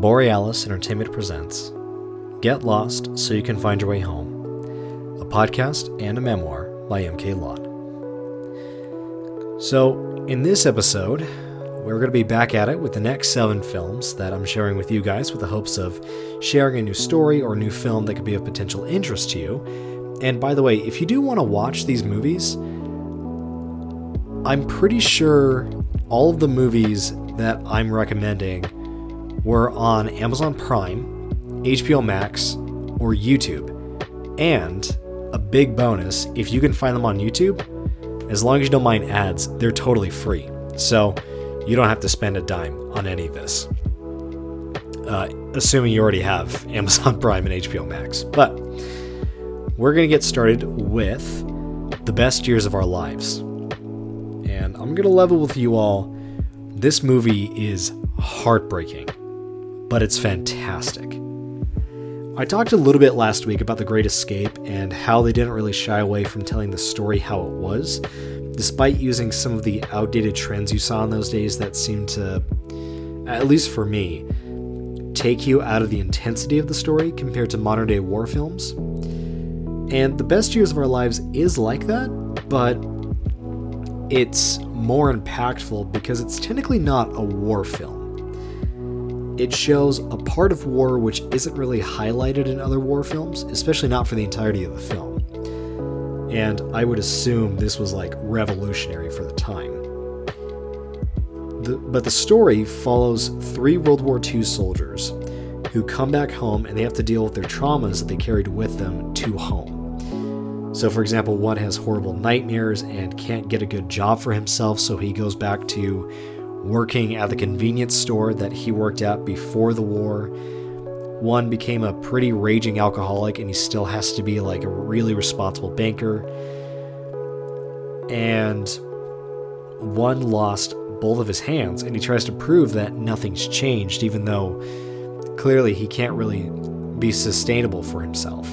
Borealis Entertainment presents Get Lost So You Can Find Your Way Home, a podcast and a memoir by MK Lott. So, in this episode, we're going to be back at it with the next seven films that I'm sharing with you guys with the hopes of sharing a new story or a new film that could be of potential interest to you. And by the way, if you do want to watch these movies, I'm pretty sure all of the movies that I'm recommending were on Amazon Prime, HBO Max, or YouTube. And a big bonus if you can find them on YouTube, as long as you don't mind ads, they're totally free. So you don't have to spend a dime on any of this. Uh, assuming you already have Amazon Prime and HBO Max. But we're going to get started with the best years of our lives. And I'm going to level with you all. This movie is heartbreaking, but it's fantastic. I talked a little bit last week about The Great Escape and how they didn't really shy away from telling the story how it was, despite using some of the outdated trends you saw in those days that seemed to, at least for me, take you out of the intensity of the story compared to modern day war films. And The Best Years of Our Lives is like that, but it's more impactful because it's technically not a war film. It shows a part of war which isn't really highlighted in other war films, especially not for the entirety of the film. And I would assume this was like revolutionary for the time. The, but the story follows three World War II soldiers who come back home and they have to deal with their traumas that they carried with them to home. So, for example, one has horrible nightmares and can't get a good job for himself, so he goes back to working at the convenience store that he worked at before the war. One became a pretty raging alcoholic and he still has to be like a really responsible banker. And one lost both of his hands and he tries to prove that nothing's changed, even though clearly he can't really be sustainable for himself.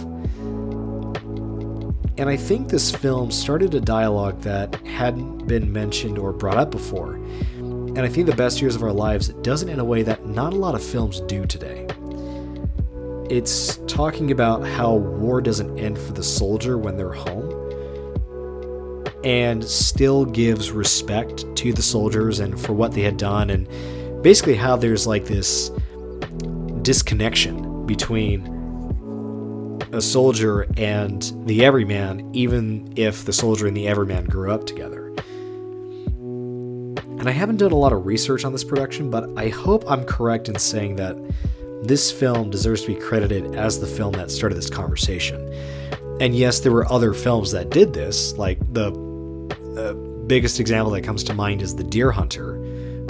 And I think this film started a dialogue that hadn't been mentioned or brought up before. And I think The Best Years of Our Lives does it in a way that not a lot of films do today. It's talking about how war doesn't end for the soldier when they're home and still gives respect to the soldiers and for what they had done, and basically how there's like this disconnection between a soldier and the everyman, even if the soldier and the everyman grew up together. And I haven't done a lot of research on this production, but I hope I'm correct in saying that this film deserves to be credited as the film that started this conversation. And yes, there were other films that did this, like the uh, biggest example that comes to mind is The Deer Hunter,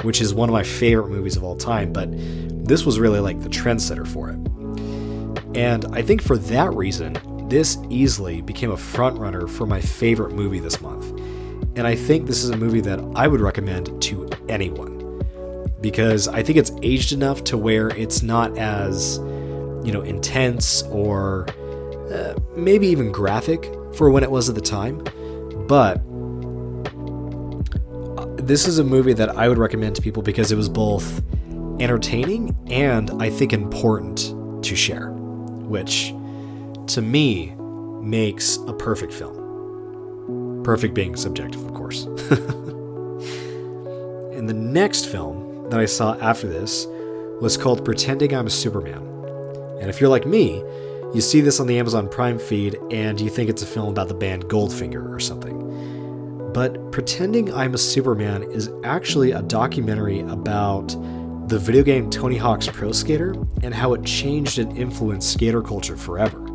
which is one of my favorite movies of all time, but this was really like the trendsetter for it. And I think for that reason, this easily became a frontrunner for my favorite movie this month. And I think this is a movie that I would recommend to anyone because I think it's aged enough to where it's not as, you know, intense or uh, maybe even graphic for when it was at the time. But uh, this is a movie that I would recommend to people because it was both entertaining and I think important to share, which to me makes a perfect film. Perfect being subjective, of course. and the next film that I saw after this was called Pretending I'm a Superman. And if you're like me, you see this on the Amazon Prime feed and you think it's a film about the band Goldfinger or something. But Pretending I'm a Superman is actually a documentary about the video game Tony Hawk's Pro Skater and how it changed and influenced skater culture forever.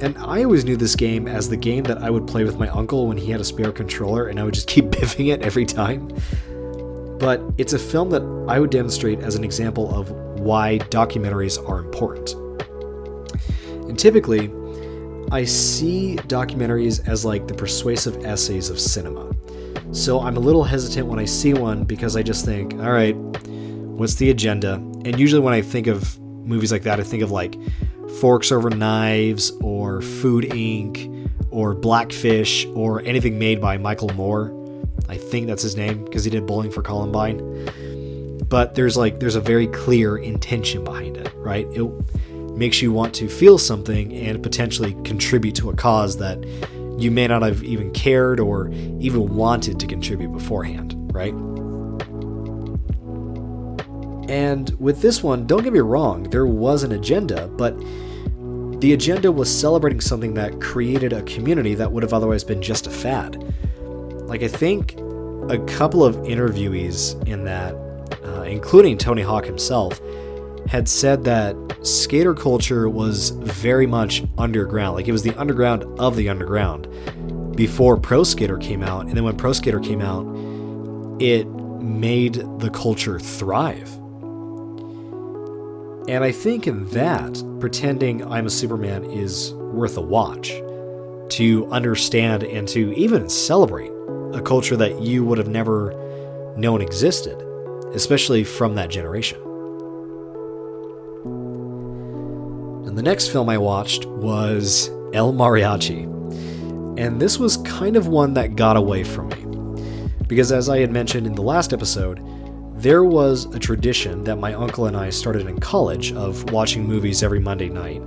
And I always knew this game as the game that I would play with my uncle when he had a spare controller and I would just keep biffing it every time but it's a film that I would demonstrate as an example of why documentaries are important. And typically, I see documentaries as like the persuasive essays of cinema. So I'm a little hesitant when I see one because I just think, all right, what's the agenda? And usually when I think of movies like that, I think of like Forks Over Knives or Food, Inc. or Blackfish or anything made by Michael Moore. I think that's his name because he did Bowling for Columbine. but there's like there's a very clear intention behind it, right? It makes you want to feel something and potentially contribute to a cause that you may not have even cared or even wanted to contribute beforehand, right? And with this one, don't get me wrong, there was an agenda, but the agenda was celebrating something that created a community that would have otherwise been just a fad. Like, I think a couple of interviewees in that, uh, including Tony Hawk himself, had said that skater culture was very much underground. Like, it was the underground of the underground before Pro Skater came out. And then when Pro Skater came out, it made the culture thrive. And I think in that, pretending I'm a Superman is worth a watch to understand and to even celebrate a culture that you would have never known existed, especially from that generation. And the next film I watched was El Mariachi. And this was kind of one that got away from me. Because as I had mentioned in the last episode, there was a tradition that my uncle and I started in college of watching movies every Monday night.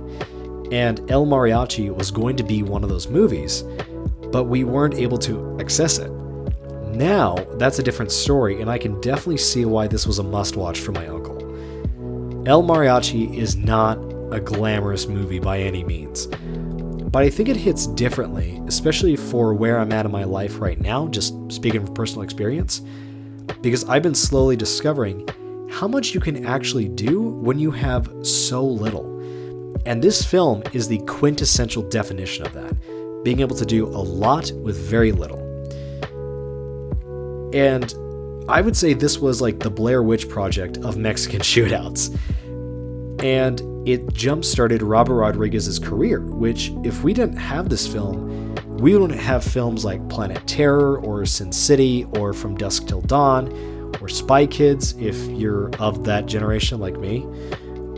And El Mariachi was going to be one of those movies, but we weren't able to access it. Now, that's a different story, and I can definitely see why this was a must watch for my uncle. El Mariachi is not a glamorous movie by any means, but I think it hits differently, especially for where I'm at in my life right now, just speaking from personal experience because I've been slowly discovering how much you can actually do when you have so little. And this film is the quintessential definition of that being able to do a lot with very little. And I would say this was like the Blair Witch Project of Mexican shootouts. And it jump started Robert Rodriguez's career, which, if we didn't have this film, we wouldn't have films like Planet Terror or Sin City or From Dusk Till Dawn or Spy Kids if you're of that generation like me,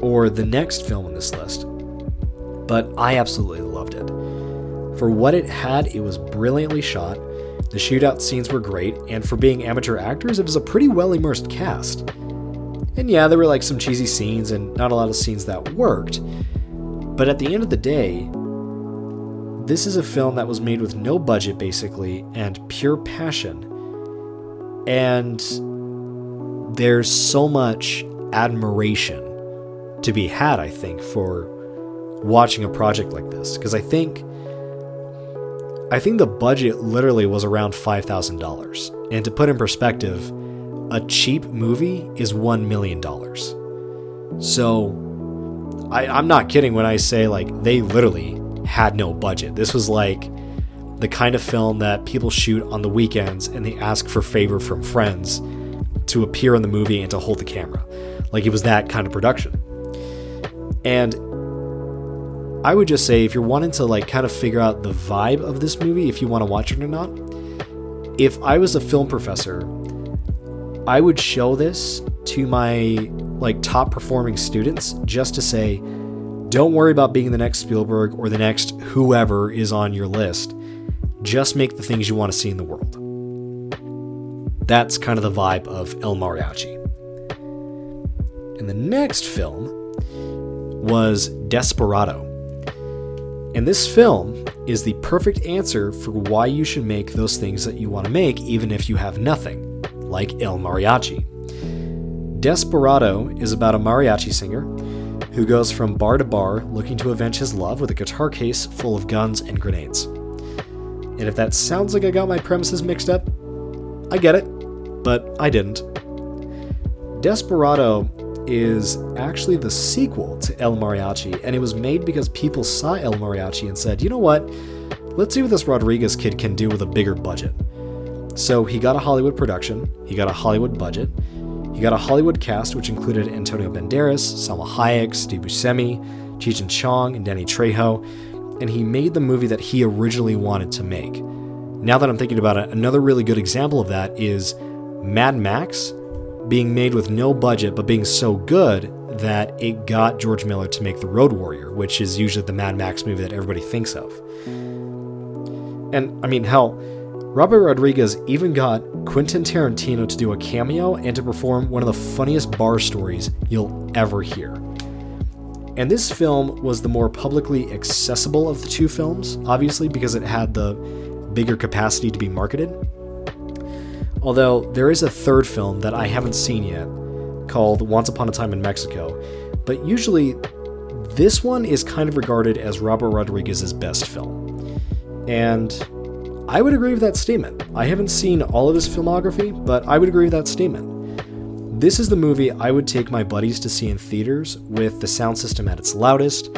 or the next film on this list. But I absolutely loved it. For what it had, it was brilliantly shot. The shootout scenes were great, and for being amateur actors, it was a pretty well immersed cast. And yeah, there were like some cheesy scenes and not a lot of scenes that worked. But at the end of the day, this is a film that was made with no budget, basically, and pure passion. And there's so much admiration to be had, I think, for watching a project like this. Because I think. I think the budget literally was around $5,000. And to put in perspective, a cheap movie is $1 million. So I, I'm not kidding when I say, like, they literally had no budget. This was like the kind of film that people shoot on the weekends and they ask for favor from friends to appear in the movie and to hold the camera. Like it was that kind of production. And I would just say if you're wanting to like kind of figure out the vibe of this movie, if you want to watch it or not, if I was a film professor, I would show this to my like top performing students just to say, don't worry about being the next Spielberg or the next whoever is on your list. Just make the things you want to see in the world. That's kind of the vibe of El Mariachi. And the next film was Desperado. And this film is the perfect answer for why you should make those things that you want to make, even if you have nothing, like El Mariachi. Desperado is about a mariachi singer who goes from bar to bar looking to avenge his love with a guitar case full of guns and grenades. And if that sounds like I got my premises mixed up, I get it, but I didn't. Desperado is actually the sequel to El Mariachi, and it was made because people saw El Mariachi and said, you know what? Let's see what this Rodriguez kid can do with a bigger budget. So he got a Hollywood production, he got a Hollywood budget, he got a Hollywood cast which included Antonio Banderas, Salma Hayek, Steve Buscemi, Cheech and Chong, and Danny Trejo, and he made the movie that he originally wanted to make. Now that I'm thinking about it, another really good example of that is Mad Max being made with no budget but being so good that it got George Miller to make The Road Warrior, which is usually the Mad Max movie that everybody thinks of. And I mean, hell, Robert Rodriguez even got Quentin Tarantino to do a cameo and to perform one of the funniest bar stories you'll ever hear. And this film was the more publicly accessible of the two films, obviously, because it had the bigger capacity to be marketed. Although there is a third film that I haven't seen yet called Once Upon a Time in Mexico, but usually this one is kind of regarded as Robert Rodriguez's best film. And I would agree with that statement. I haven't seen all of his filmography, but I would agree with that statement. This is the movie I would take my buddies to see in theaters with the sound system at its loudest.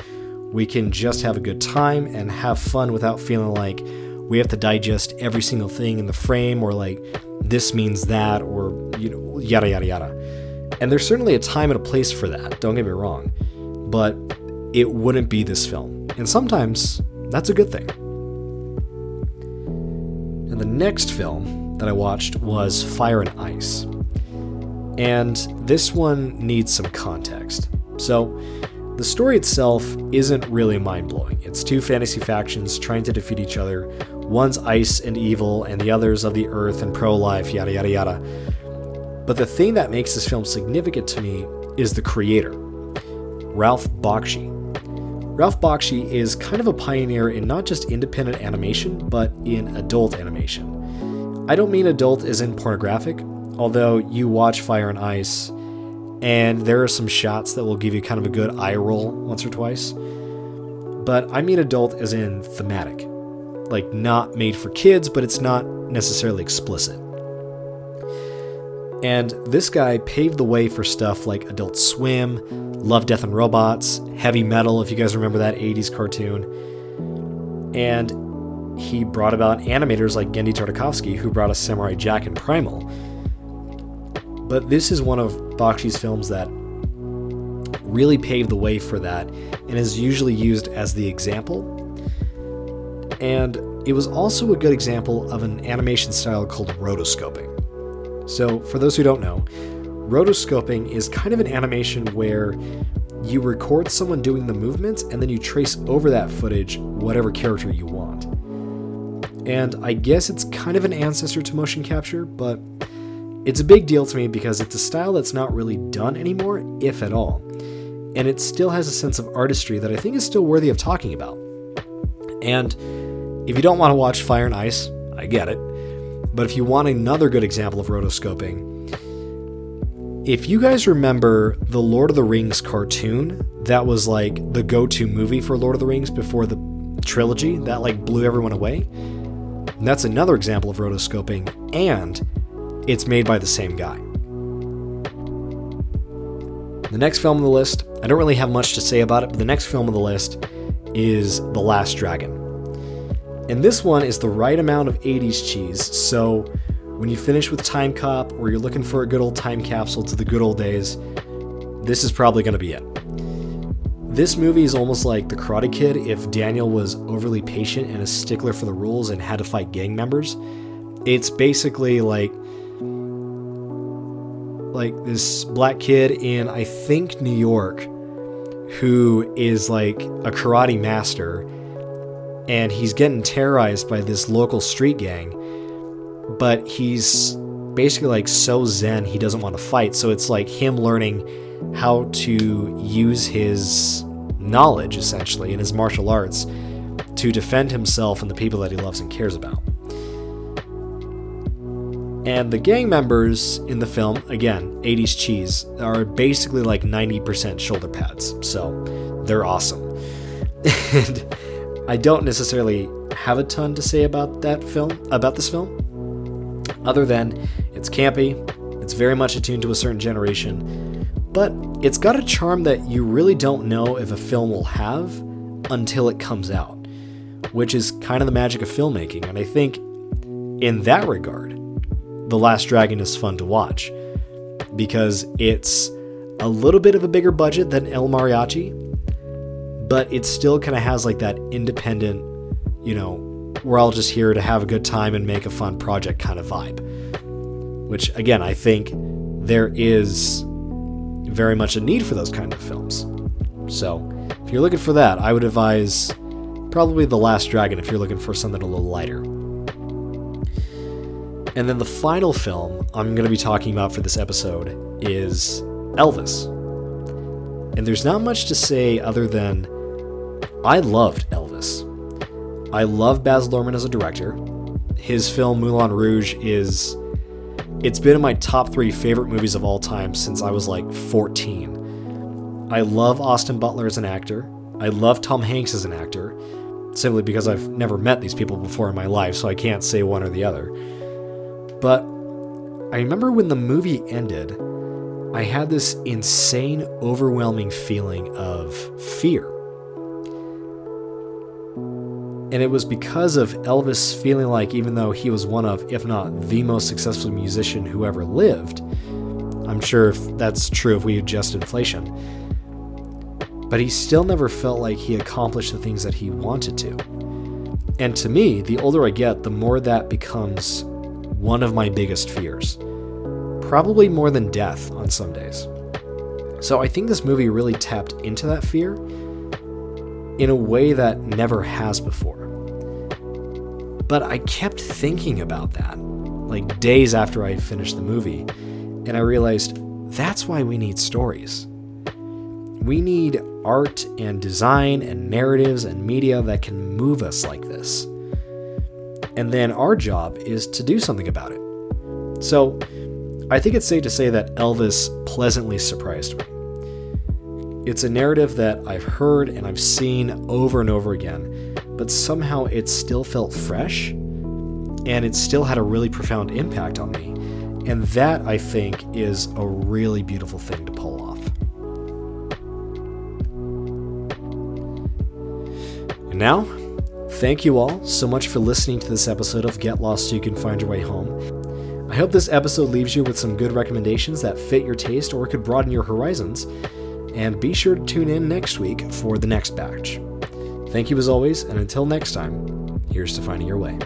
We can just have a good time and have fun without feeling like we have to digest every single thing in the frame or like this means that or you know yada yada yada. And there's certainly a time and a place for that, don't get me wrong. But it wouldn't be this film. And sometimes that's a good thing. And the next film that I watched was Fire and Ice. And this one needs some context. So, the story itself isn't really mind blowing. It's two fantasy factions trying to defeat each other. One's ice and evil, and the other's of the earth and pro life, yada yada yada. But the thing that makes this film significant to me is the creator, Ralph Bakshi. Ralph Bakshi is kind of a pioneer in not just independent animation, but in adult animation. I don't mean adult as in pornographic, although you watch Fire and Ice, and there are some shots that will give you kind of a good eye roll once or twice. But I mean adult as in thematic. Like, not made for kids, but it's not necessarily explicit. And this guy paved the way for stuff like Adult Swim, Love, Death, and Robots, Heavy Metal, if you guys remember that 80s cartoon. And he brought about animators like Genndy Tartakovsky, who brought us Samurai Jack and Primal. But this is one of Bakshi's films that really paved the way for that and is usually used as the example. And it was also a good example of an animation style called rotoscoping. So, for those who don't know, rotoscoping is kind of an animation where you record someone doing the movements and then you trace over that footage whatever character you want. And I guess it's kind of an ancestor to motion capture, but it's a big deal to me because it's a style that's not really done anymore, if at all. And it still has a sense of artistry that I think is still worthy of talking about. And if you don't want to watch Fire and Ice, I get it. But if you want another good example of rotoscoping, if you guys remember the Lord of the Rings cartoon, that was like the go to movie for Lord of the Rings before the trilogy, that like blew everyone away. That's another example of rotoscoping, and it's made by the same guy. The next film on the list, I don't really have much to say about it, but the next film on the list is The Last Dragon. And this one is the right amount of 80s cheese. So when you finish with Timecop or you're looking for a good old time capsule to the good old days, this is probably going to be it. This movie is almost like The Karate Kid if Daniel was overly patient and a stickler for the rules and had to fight gang members. It's basically like like this black kid in I think New York who is like a karate master and he's getting terrorized by this local street gang. But he's basically like so zen he doesn't want to fight. So it's like him learning how to use his knowledge essentially in his martial arts to defend himself and the people that he loves and cares about. And the gang members in the film, again, 80s cheese, are basically like 90% shoulder pads. So they're awesome. and I don't necessarily have a ton to say about that film, about this film, other than it's campy, it's very much attuned to a certain generation, but it's got a charm that you really don't know if a film will have until it comes out, which is kind of the magic of filmmaking. And I think in that regard, The Last Dragon is fun to watch because it's a little bit of a bigger budget than El Mariachi, but it still kind of has like that independent, you know, we're all just here to have a good time and make a fun project kind of vibe. Which, again, I think there is very much a need for those kind of films. So, if you're looking for that, I would advise probably The Last Dragon if you're looking for something a little lighter. And then the final film I'm going to be talking about for this episode is Elvis. And there's not much to say other than I loved Elvis. I love Baz Luhrmann as a director. His film Moulin Rouge is it's been in my top 3 favorite movies of all time since I was like 14. I love Austin Butler as an actor. I love Tom Hanks as an actor, simply because I've never met these people before in my life, so I can't say one or the other. But I remember when the movie ended, I had this insane, overwhelming feeling of fear. And it was because of Elvis feeling like, even though he was one of, if not the most successful musician who ever lived, I'm sure if that's true if we adjust inflation, but he still never felt like he accomplished the things that he wanted to. And to me, the older I get, the more that becomes one of my biggest fears. Probably more than death on some days. So I think this movie really tapped into that fear in a way that never has before. But I kept thinking about that, like days after I finished the movie, and I realized that's why we need stories. We need art and design and narratives and media that can move us like this. And then our job is to do something about it. So, I think it's safe to say that Elvis pleasantly surprised me. It's a narrative that I've heard and I've seen over and over again, but somehow it still felt fresh and it still had a really profound impact on me. And that, I think, is a really beautiful thing to pull off. And now, thank you all so much for listening to this episode of Get Lost So You Can Find Your Way Home. I hope this episode leaves you with some good recommendations that fit your taste or could broaden your horizons. And be sure to tune in next week for the next batch. Thank you as always, and until next time, here's to finding your way.